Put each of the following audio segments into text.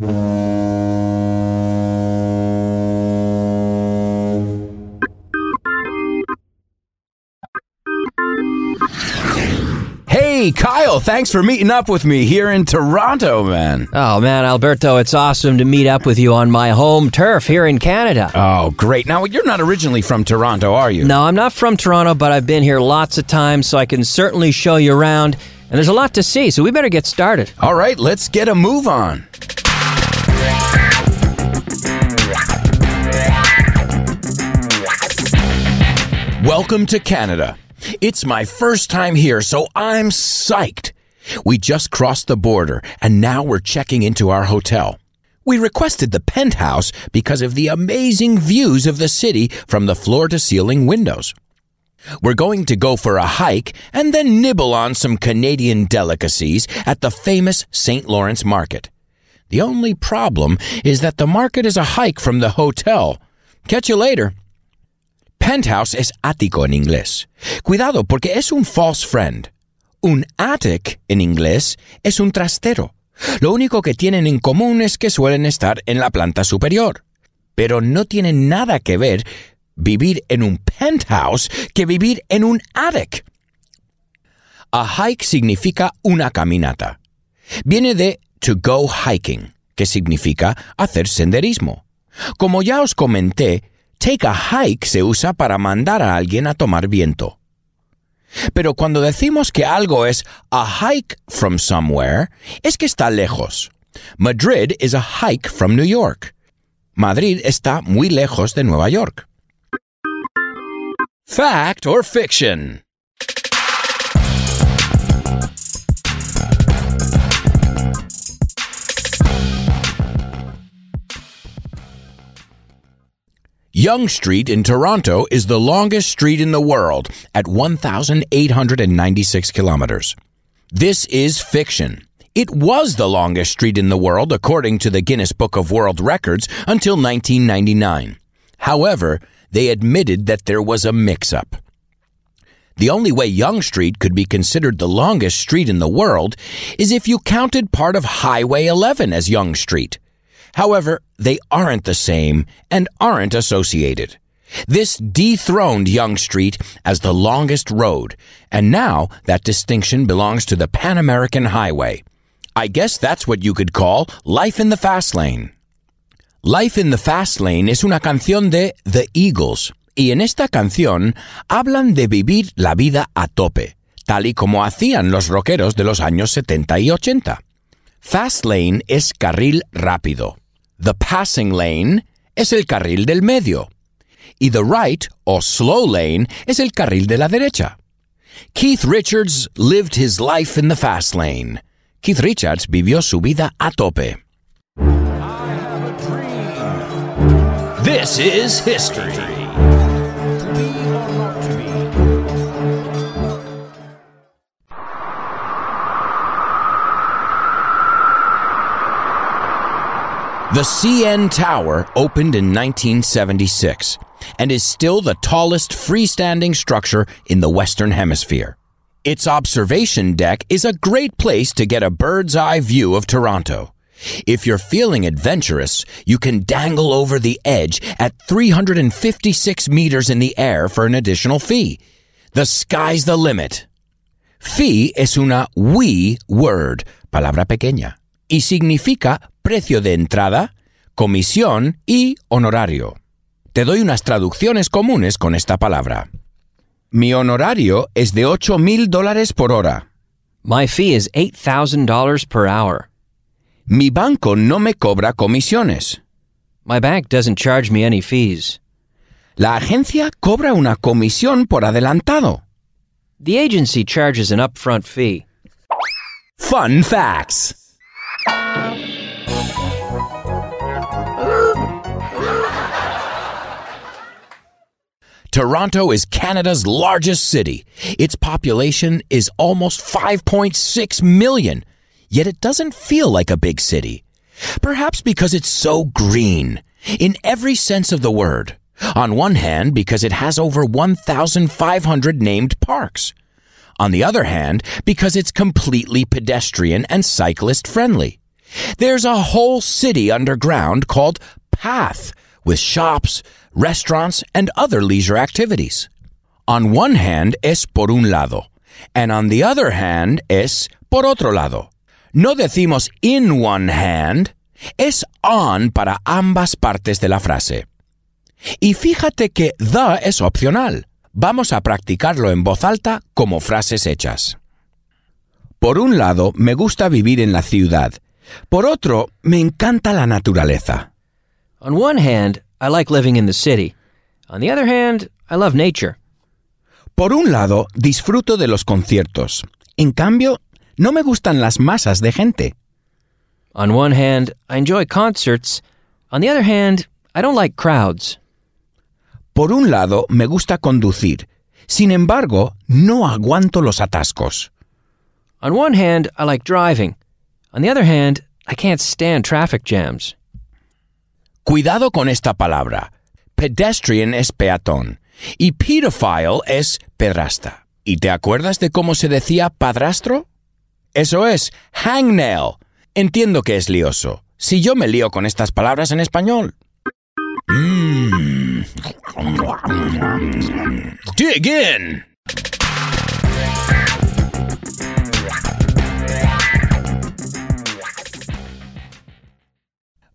Hey, Kyle, thanks for meeting up with me here in Toronto, man. Oh man, Alberto, it's awesome to meet up with you on my home turf here in Canada. Oh, great. Now, you're not originally from Toronto, are you? No, I'm not from Toronto, but I've been here lots of times, so I can certainly show you around. And there's a lot to see, so we better get started. All right, let's get a move on. Welcome to Canada. It's my first time here, so I'm psyched. We just crossed the border, and now we're checking into our hotel. We requested the penthouse because of the amazing views of the city from the floor to ceiling windows. We're going to go for a hike and then nibble on some Canadian delicacies at the famous St. Lawrence Market. The only problem is that the market is a hike from the hotel. Catch you later. Penthouse es ático en inglés. Cuidado porque es un false friend. Un attic en inglés es un trastero. Lo único que tienen en común es que suelen estar en la planta superior. Pero no tienen nada que ver vivir en un penthouse que vivir en un attic. A hike significa una caminata. Viene de to go hiking, que significa hacer senderismo. Como ya os comenté, take a hike se usa para mandar a alguien a tomar viento. Pero cuando decimos que algo es a hike from somewhere, es que está lejos. Madrid is a hike from New York. Madrid está muy lejos de Nueva York. Fact or fiction? Yonge Street in Toronto is the longest street in the world at 1,896 kilometers. This is fiction. It was the longest street in the world according to the Guinness Book of World Records until 1999. However, they admitted that there was a mix up. The only way Yonge Street could be considered the longest street in the world is if you counted part of Highway 11 as Yonge Street. However, they aren't the same and aren't associated. This dethroned Yonge Street as the longest road, and now that distinction belongs to the Pan American Highway. I guess that's what you could call life in the fast lane. Life in the Fast Lane es una canción de The Eagles, y en esta canción hablan de vivir la vida a tope, tal y como hacían los rockeros de los años 70 y 80. Fast lane es carril rápido. The passing lane es el carril del medio. Y the right or slow lane es el carril de la derecha. Keith Richards lived his life in the fast lane. Keith Richards vivió su vida a tope. This is history. The CN Tower opened in 1976 and is still the tallest freestanding structure in the Western Hemisphere. Its observation deck is a great place to get a bird's eye view of Toronto. If you're feeling adventurous, you can dangle over the edge at 356 meters in the air for an additional fee. The sky's the limit. Fee es una wee word, palabra pequeña, y significa precio de entrada, comisión y honorario. Te doy unas traducciones comunes con esta palabra. Mi honorario es de 8 mil dólares por hora. My fee is $8,000 per hour. Mi banco no me cobra comisiones. My bank doesn't charge me any fees. La agencia cobra una comisión por adelantado. The agency charges an upfront fee. Fun facts. Toronto is Canada's largest city. Its population is almost 5.6 million, yet it doesn't feel like a big city. Perhaps because it's so green, in every sense of the word. On one hand, because it has over 1,500 named parks. On the other hand, because it's completely pedestrian and cyclist friendly. There's a whole city underground called Path with shops, restaurants, and other leisure activities. On one hand es por un lado, and on the other hand es por otro lado. No decimos in one hand, es on para ambas partes de la frase. Y fíjate que the es opcional. Vamos a practicarlo en voz alta como frases hechas. Por un lado, me gusta vivir en la ciudad. Por otro, me encanta la naturaleza. On one hand, I like living in the city. On the other hand, I love nature. Por un lado, disfruto de los conciertos. En cambio, no me gustan las masas de gente. On one hand, I enjoy concerts. On the other hand, I don't like crowds. Por un lado, me gusta conducir. Sin embargo, no aguanto los atascos. On one hand, I like driving. On the other hand, I can't stand traffic jams. Cuidado con esta palabra. Pedestrian es peatón y pedophile es pedrasta. ¿Y te acuerdas de cómo se decía padrastro? Eso es, hangnail. Entiendo que es lioso. Si yo me lío con estas palabras en español. Mm. Dig in.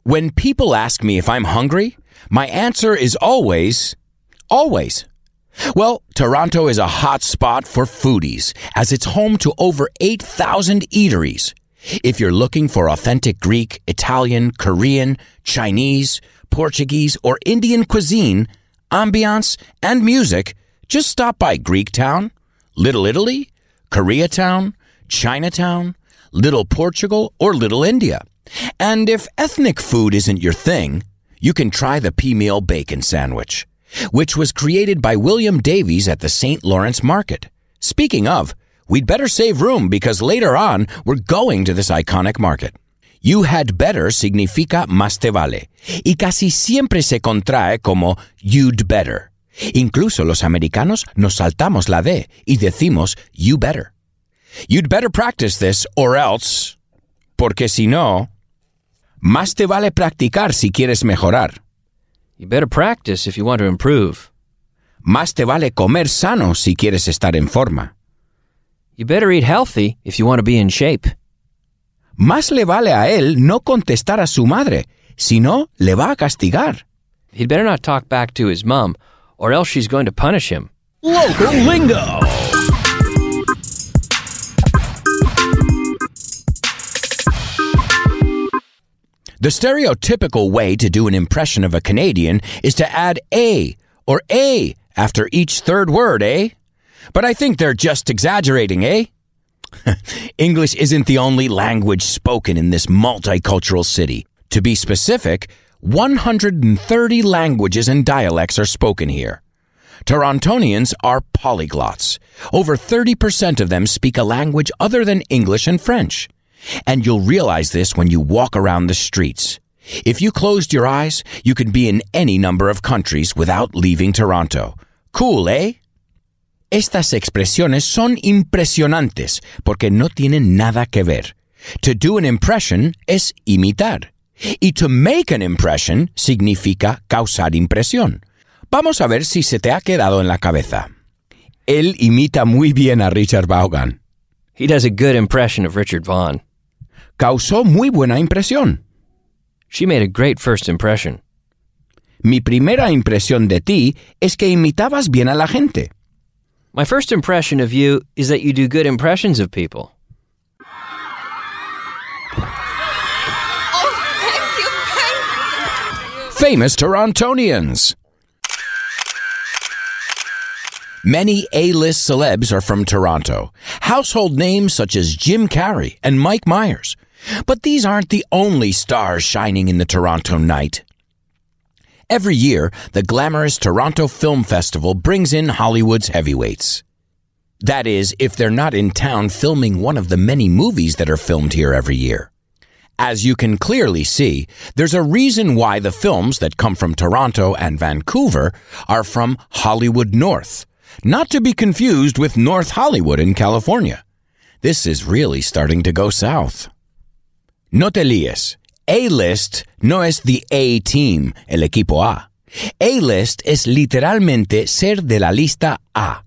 When people ask me if I'm hungry, my answer is always, always. Well, Toronto is a hot spot for foodies, as it's home to over 8,000 eateries. If you're looking for authentic Greek, Italian, Korean, Chinese, Portuguese, or Indian cuisine, ambiance, and music, just stop by Greektown, Little Italy, Koreatown, Chinatown, Little Portugal, or Little India. And if ethnic food isn't your thing, you can try the pea meal bacon sandwich, which was created by William Davies at the St. Lawrence Market. Speaking of, we'd better save room because later on we're going to this iconic market. You had better significa más te vale y casi siempre se contrae como you'd better. Incluso los americanos nos saltamos la D y decimos you better. You'd better practice this or else, porque si no, más te vale practicar si quieres mejorar. You better practice if you want to improve. Más te vale comer sano si quieres estar en forma. You better eat healthy if you want to be in shape. Más le vale a él no contestar a su madre, si no, le va a castigar. He'd better not talk back to his mom, or else she's going to punish him. Local lingo. The stereotypical way to do an impression of a Canadian is to add a or a after each third word, eh? But I think they're just exaggerating, eh? English isn't the only language spoken in this multicultural city. To be specific, 130 languages and dialects are spoken here. Torontonians are polyglots. Over 30% of them speak a language other than English and French. And you'll realize this when you walk around the streets. If you closed your eyes, you could be in any number of countries without leaving Toronto. Cool, eh? Estas expresiones son impresionantes porque no tienen nada que ver. To do an impression es imitar. Y to make an impression significa causar impresión. Vamos a ver si se te ha quedado en la cabeza. Él imita muy bien a Richard Vaughan. He does a good impression of Richard Vaughan. Causó muy buena impresión. She made a great first impression. Mi primera impresión de ti es que imitabas bien a la gente. My first impression of you is that you do good impressions of people. Famous Torontonians. Many A-list celebs are from Toronto. Household names such as Jim Carrey and Mike Myers. But these aren't the only stars shining in the Toronto night. Every year, the glamorous Toronto Film Festival brings in Hollywood's heavyweights. That is, if they're not in town filming one of the many movies that are filmed here every year. As you can clearly see, there's a reason why the films that come from Toronto and Vancouver are from Hollywood North, not to be confused with North Hollywood in California. This is really starting to go south. No te líes. A-list no es the A-team, el equipo A. A-list es literalmente ser de la lista A.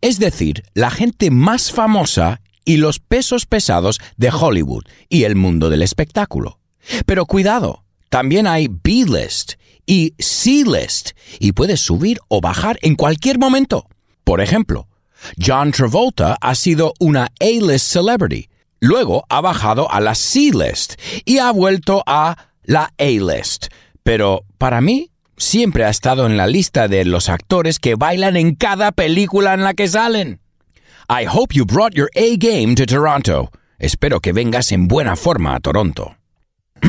Es decir, la gente más famosa y los pesos pesados de Hollywood y el mundo del espectáculo. Pero cuidado, también hay B-list y C-list y puedes subir o bajar en cualquier momento. Por ejemplo, John Travolta ha sido una A-list celebrity, luego ha bajado a la C-list y ha vuelto a la A-list. Pero para mí siempre ha estado en la lista de los actores que bailan en cada película en la que salen. I hope you brought your A game to Toronto. Espero que vengas en buena forma a Toronto.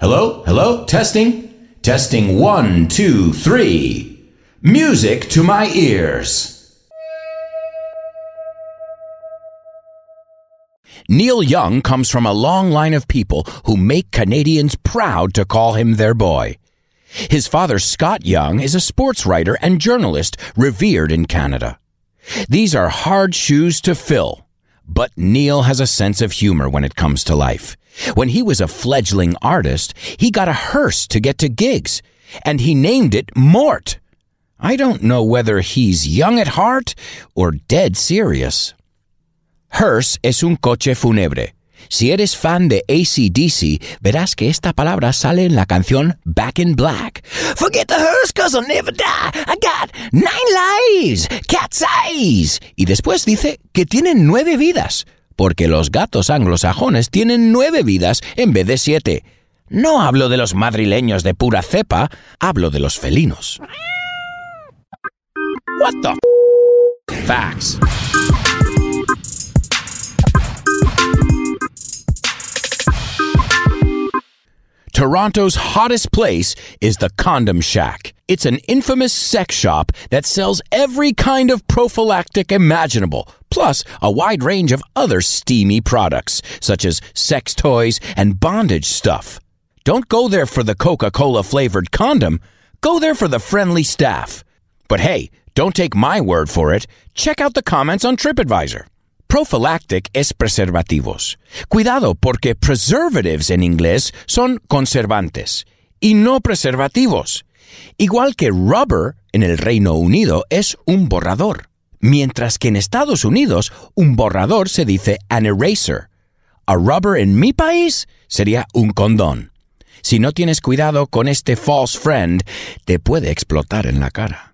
hello, hello, testing. Testing one, two, three. Music to my ears. Neil Young comes from a long line of people who make Canadians proud to call him their boy. His father, Scott Young, is a sports writer and journalist revered in Canada. These are hard shoes to fill, but Neil has a sense of humor when it comes to life. When he was a fledgling artist, he got a hearse to get to gigs, and he named it Mort. I don't know whether he's young at heart or dead serious. Hearse es un coche fúnebre. Si eres fan de ACDC, verás que esta palabra sale en la canción Back in Black. Forget the hearse cause I'll never die. I got nine lives, cat's eyes. Y después dice que tienen nueve vidas, porque los gatos anglosajones tienen nueve vidas en vez de siete. No hablo de los madrileños de pura cepa, hablo de los felinos. What the Facts. Toronto's hottest place is the Condom Shack. It's an infamous sex shop that sells every kind of prophylactic imaginable, plus a wide range of other steamy products, such as sex toys and bondage stuff. Don't go there for the Coca Cola flavored condom, go there for the friendly staff. But hey, don't take my word for it. Check out the comments on TripAdvisor. Prophylactic es preservativos. Cuidado porque preservatives en inglés son conservantes y no preservativos. Igual que rubber en el Reino Unido es un borrador, mientras que en Estados Unidos un borrador se dice an eraser. A rubber en mi país sería un condón. Si no tienes cuidado con este false friend, te puede explotar en la cara.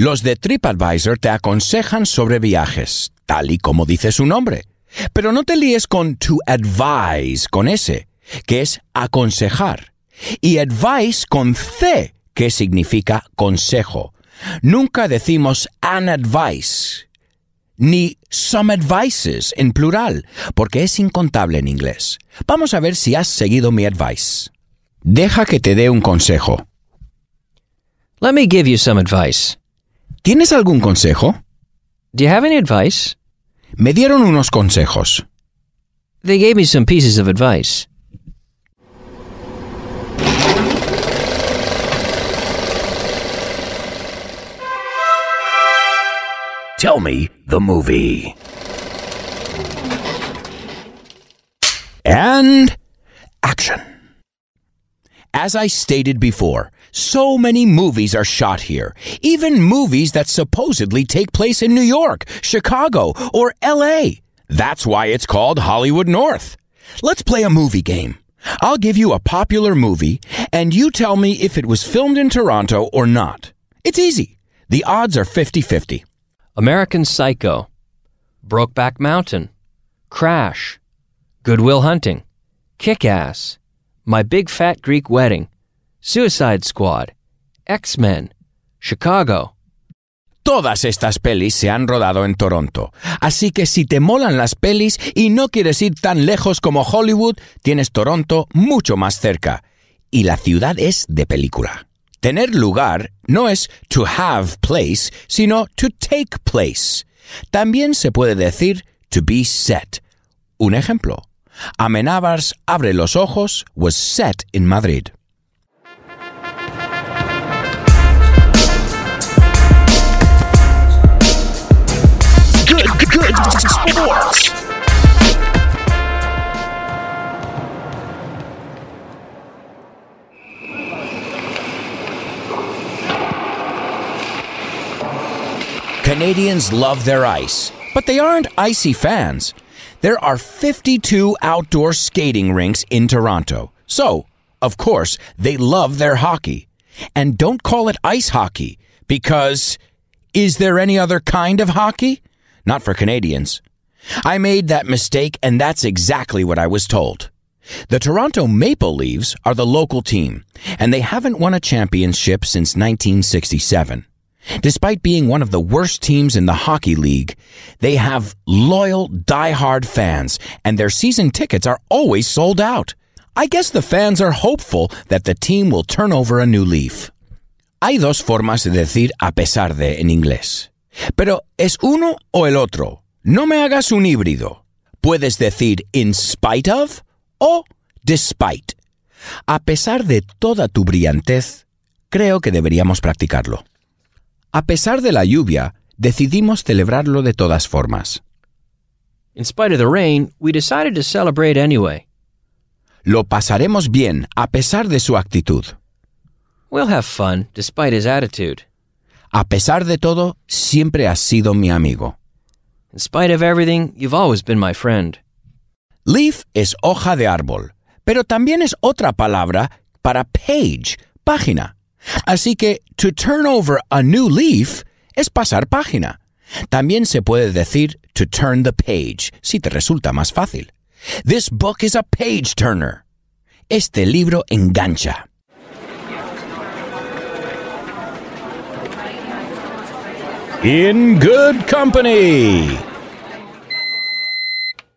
Los de TripAdvisor te aconsejan sobre viajes, tal y como dice su nombre. Pero no te líes con to advise con S, que es aconsejar, y advice con C, que significa consejo. Nunca decimos an advice, ni some advices en plural, porque es incontable en inglés. Vamos a ver si has seguido mi advice. Deja que te dé un consejo. Let me give you some advice. ¿Tienes algún consejo? Do you have any advice? Me dieron unos consejos. They gave me some pieces of advice. Tell me the movie. And action. As I stated before, so many movies are shot here, even movies that supposedly take place in New York, Chicago, or LA. That's why it's called Hollywood North. Let's play a movie game. I'll give you a popular movie, and you tell me if it was filmed in Toronto or not. It's easy. The odds are 50 50. American Psycho, Brokeback Mountain, Crash, Good Will Hunting, Kick Ass, My Big Fat Greek Wedding, Suicide Squad, X Men, Chicago. Todas estas pelis se han rodado en Toronto, así que si te molan las pelis y no quieres ir tan lejos como Hollywood, tienes Toronto mucho más cerca. Y la ciudad es de película. Tener lugar no es to have place, sino to take place. También se puede decir to be set. Un ejemplo. Amenábar's Abre los Ojos was set in Madrid. Good, good sports. Canadians love their ice, but they aren't icy fans. There are 52 outdoor skating rinks in Toronto. So, of course, they love their hockey. And don't call it ice hockey because is there any other kind of hockey? Not for Canadians. I made that mistake and that's exactly what I was told. The Toronto Maple Leafs are the local team, and they haven't won a championship since 1967. Despite being one of the worst teams in the hockey league, they have loyal, die-hard fans, and their season tickets are always sold out. I guess the fans are hopeful that the team will turn over a new leaf. Hay dos formas de decir a pesar de en inglés. Pero es uno o el otro. No me hagas un híbrido. Puedes decir in spite of o despite. A pesar de toda tu brillantez, creo que deberíamos practicarlo. A pesar de la lluvia, decidimos celebrarlo de todas formas. In spite of the rain, we decided to celebrate anyway. Lo pasaremos bien a pesar de su actitud. We'll have fun, despite his attitude. A pesar de todo, siempre has sido mi amigo. In spite of everything, you've always been my friend. Leaf es hoja de árbol, pero también es otra palabra para page, página. Así que to turn over a new leaf es pasar página. También se puede decir to turn the page, si te resulta más fácil. This book is a page turner. Este libro engancha. In good company.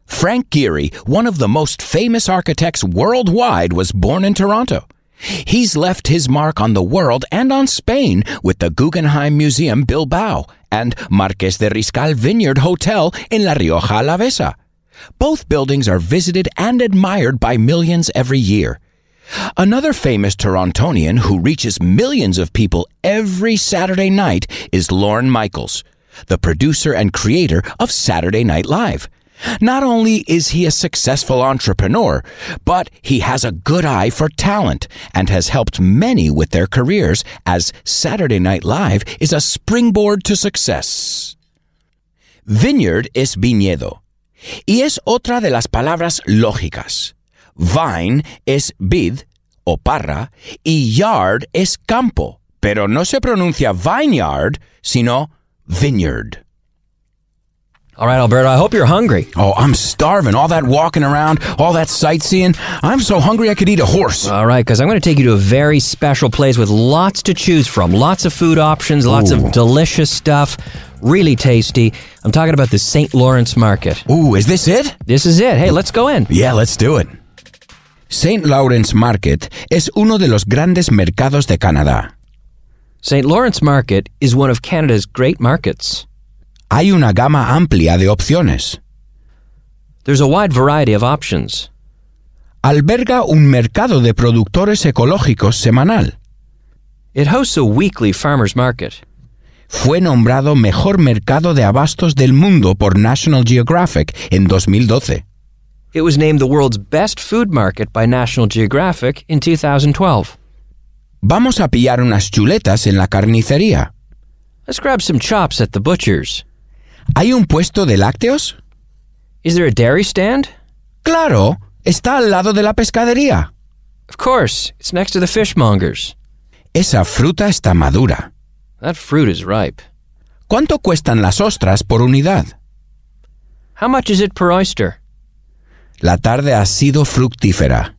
Frank Gehry, one of the most famous architects worldwide, was born in Toronto. He's left his mark on the world and on Spain with the Guggenheim Museum Bilbao and Marques de Riscal Vineyard Hotel in La Rioja Alavesa. Both buildings are visited and admired by millions every year. Another famous Torontonian who reaches millions of people every Saturday night is Lorne Michaels, the producer and creator of Saturday Night Live. Not only is he a successful entrepreneur, but he has a good eye for talent and has helped many with their careers as Saturday Night Live is a springboard to success. Vineyard es viñedo y es otra de las palabras lógicas. Vine es vid o parra y yard es campo, pero no se pronuncia vineyard, sino vineyard. All right, Alberto, I hope you're hungry. Oh, I'm starving. All that walking around, all that sightseeing. I'm so hungry I could eat a horse. All right, because I'm going to take you to a very special place with lots to choose from. Lots of food options, lots Ooh. of delicious stuff, really tasty. I'm talking about the St. Lawrence Market. Ooh, is this it? This is it. Hey, let's go in. Yeah, let's do it. St. Lawrence Market es uno de los grandes mercados de Canadá. St. Lawrence Market is one of Canada's great markets. Hay una gama amplia de opciones. There's a wide variety of options. Alberga un mercado de productores ecológicos semanal. It hosts a weekly farmers market. Fue nombrado mejor mercado de abastos del mundo por National Geographic en 2012. It was named the world's best food market by National Geographic in 2012. Vamos a pillar unas chuletas en la carnicería. Let's grab some chops at the butcher's. ¿Hay un puesto de lácteos? Is there a dairy stand? Claro, está al lado de la pescadería. Of course, it's next to the fishmongers. Esa fruta está madura. That fruit is ripe. ¿Cuánto cuestan las ostras por unidad? How much is it per oyster? La tarde ha sido fructífera.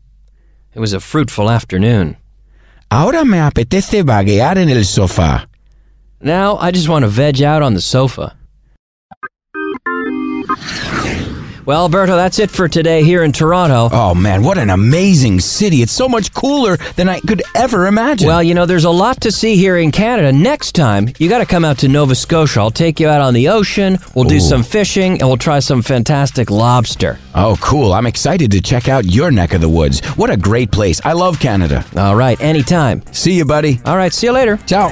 It was a fruitful afternoon. Ahora me apetece vaguear en el sofá. Now I just want to veg out on the sofa. Well, Alberto, that's it for today here in Toronto. Oh man, what an amazing city. It's so much cooler than I could ever imagine. Well, you know, there's a lot to see here in Canada. Next time, you got to come out to Nova Scotia. I'll take you out on the ocean. We'll do Ooh. some fishing and we'll try some fantastic lobster. oh, cool. I'm excited to check out your neck of the woods. What a great place. I love Canada. All right, anytime. See you, buddy. All right, see you later. Ciao.